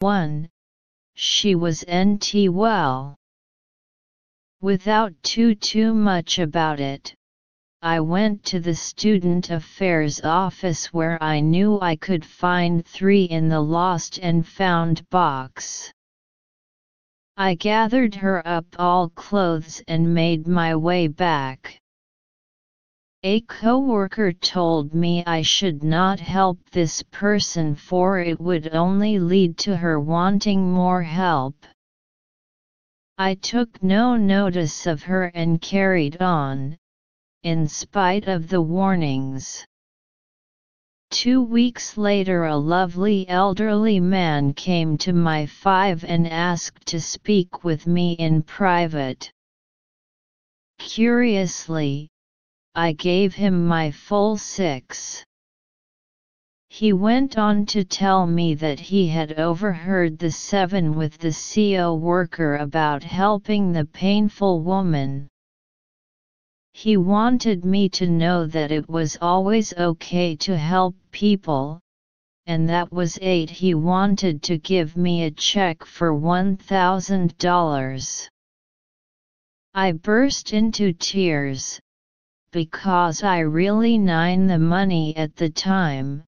1. She was nt well. Without too too much about it, I went to the student affairs office where I knew I could find three in the lost and found box. I gathered her up all clothes and made my way back. A co-worker told me I should not help this person for it would only lead to her wanting more help. I took no notice of her and carried on, in spite of the warnings. Two weeks later a lovely elderly man came to my five and asked to speak with me in private. Curiously, I gave him my full six. He went on to tell me that he had overheard the seven with the CO worker about helping the painful woman. He wanted me to know that it was always okay to help people, and that was eight he wanted to give me a check for $1,000. I burst into tears, because I really nine the money at the time,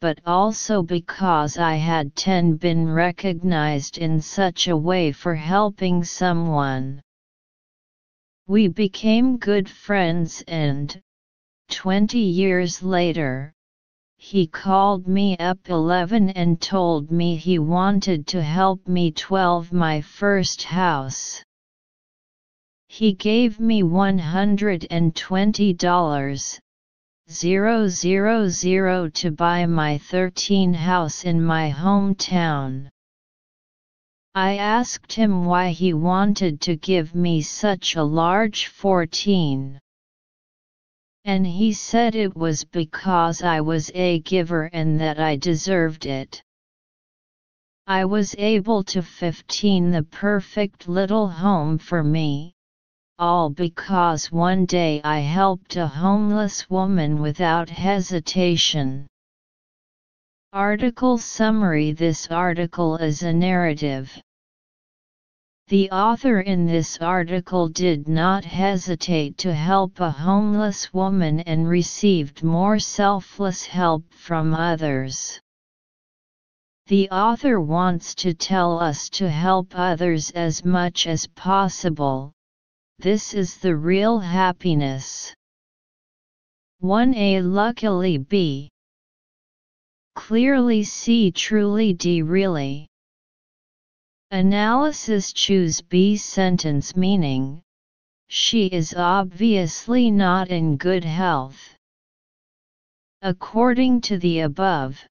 but also because I had 10 been recognized in such a way for helping someone. We became good friends and, 20 years later, he called me up 11 and told me he wanted to help me 12 my first house. He gave me $120, 000 to buy my 13 house in my hometown. I asked him why he wanted to give me such a large 14. And he said it was because I was a giver and that I deserved it. I was able to 15 the perfect little home for me, all because one day I helped a homeless woman without hesitation. Article Summary This article is a narrative. The author in this article did not hesitate to help a homeless woman and received more selfless help from others. The author wants to tell us to help others as much as possible, this is the real happiness. 1a Luckily B. Clearly C Truly D Really. Analysis Choose B sentence meaning She is obviously not in good health. According to the above,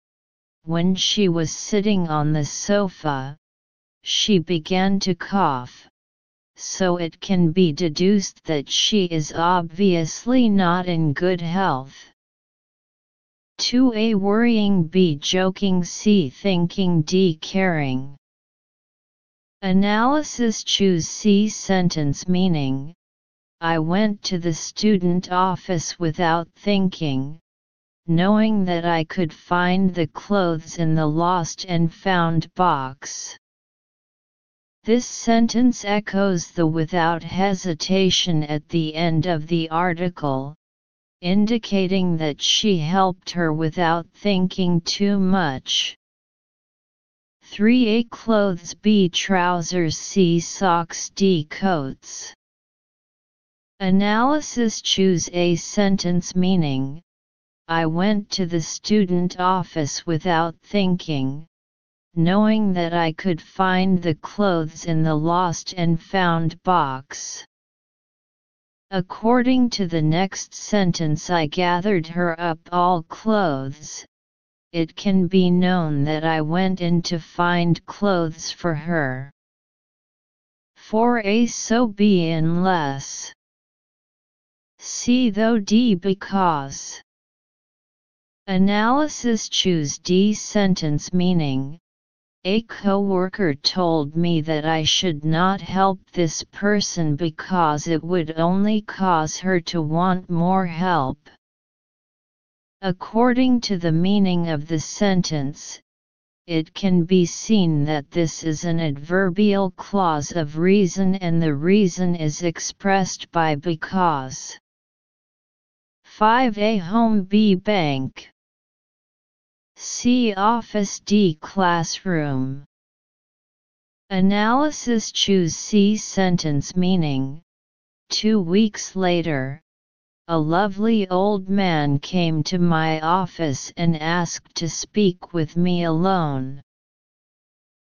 when she was sitting on the sofa, she began to cough so it can be deduced that she is obviously not in good health. 2a worrying b joking c thinking d caring. Analysis choose c sentence meaning, I went to the student office without thinking, knowing that I could find the clothes in the lost and found box. This sentence echoes the without hesitation at the end of the article, indicating that she helped her without thinking too much. 3a clothes b trousers c socks d coats. Analysis choose a sentence meaning, I went to the student office without thinking, knowing that I could find the clothes in the lost and found box. According to the next sentence I gathered her up all clothes, it can be known that I went in to find clothes for her. For a so be unless. See though d because. Analysis choose d sentence meaning, a co-worker told me that I should not help this person because it would only cause her to want more help. According to the meaning of the sentence, it can be seen that this is an adverbial clause of reason and the reason is expressed by because. 5a Home B Bank C Office D Classroom Analysis Choose C Sentence Meaning Two weeks later, a lovely old man came to my office and asked to speak with me alone.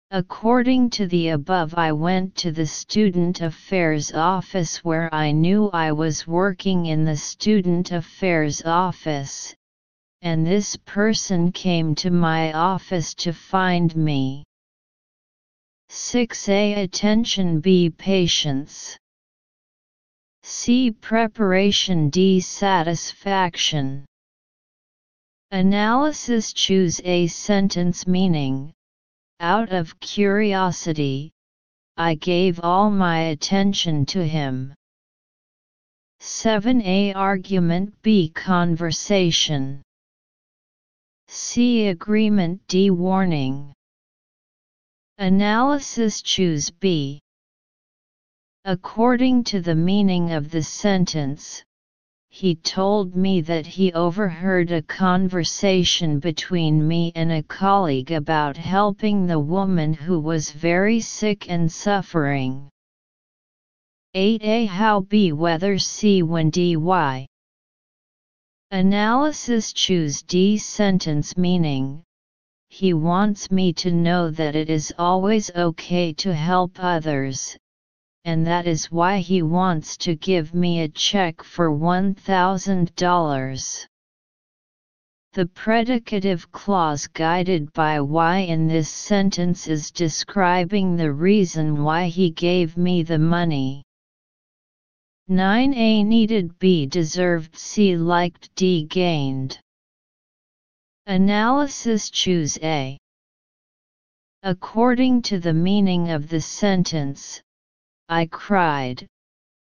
According to the above I went to the Student Affairs office where I knew I was working in the Student Affairs office, and this person came to my office to find me. 6a Attention B Patience C. Preparation D. Satisfaction Analysis Choose a sentence meaning Out of curiosity, I gave all my attention to him. 7a Argument B. Conversation C. Agreement D. Warning Analysis Choose B. According to the meaning of the sentence, he told me that he overheard a conversation between me and a colleague about helping the woman who was very sick and suffering. 8a How B Whether C When dy Analysis Choose D Sentence Meaning He wants me to know that it is always okay to help others, and that is why he wants to give me a check for $1,000. The predicative clause guided by why in this sentence is describing the reason why he gave me the money. 9a needed B deserved C liked D gained. Analysis Choose A. According to the meaning of the sentence, I cried,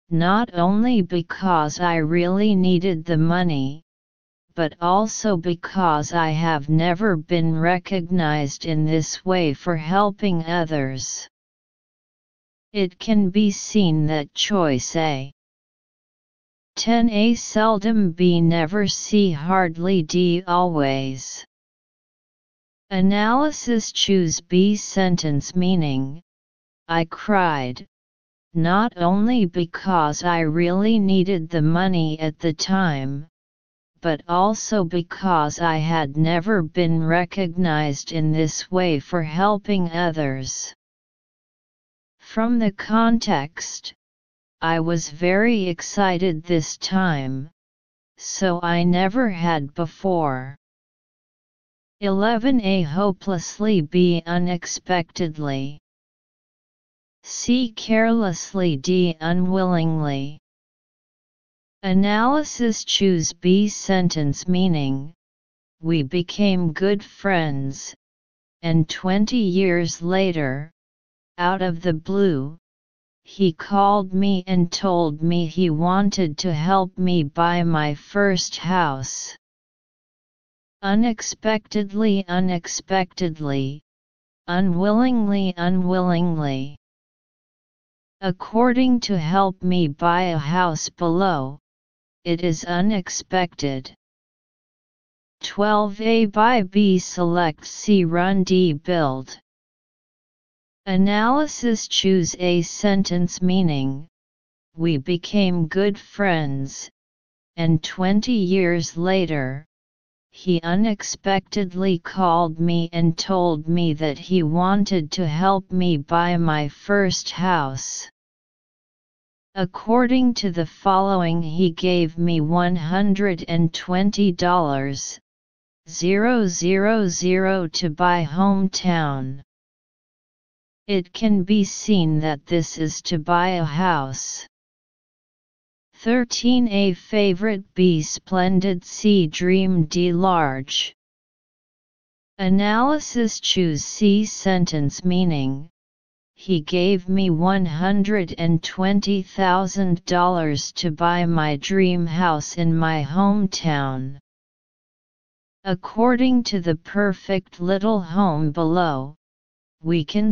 not only because I really needed the money, but also because I have never been recognized in this way for helping others. It can be seen that choice A 10a seldom b never c hardly d always. Analysis choose b sentence meaning I cried, not only because I really needed the money at the time, but also because I had never been recognized in this way for helping others. From the context, I was very excited this time, so I never had before. 11a Hopelessly b unexpectedly. C. Carelessly D. Unwillingly. Analysis Choose B. Sentence meaning We became good friends, and 20 years later, out of the blue, he called me and told me he wanted to help me buy my first house. Unexpectedly, unexpectedly, unwillingly, unwillingly. According to Help Me Buy a House Below, it is unexpected. 12a buy B Select C Run D Build Analysis Choose a sentence meaning We became good friends, and 20 years later, he unexpectedly called me and told me that he wanted to help me buy my first house. According to the following he gave me $120, 000 to buy hometown. It can be seen that this is to buy a house. 13a Favorite B Splendid C Dream D Large Analysis Choose C Sentence Meaning He gave me $120,000 to buy my dream house in my hometown. According to the perfect little home below, we can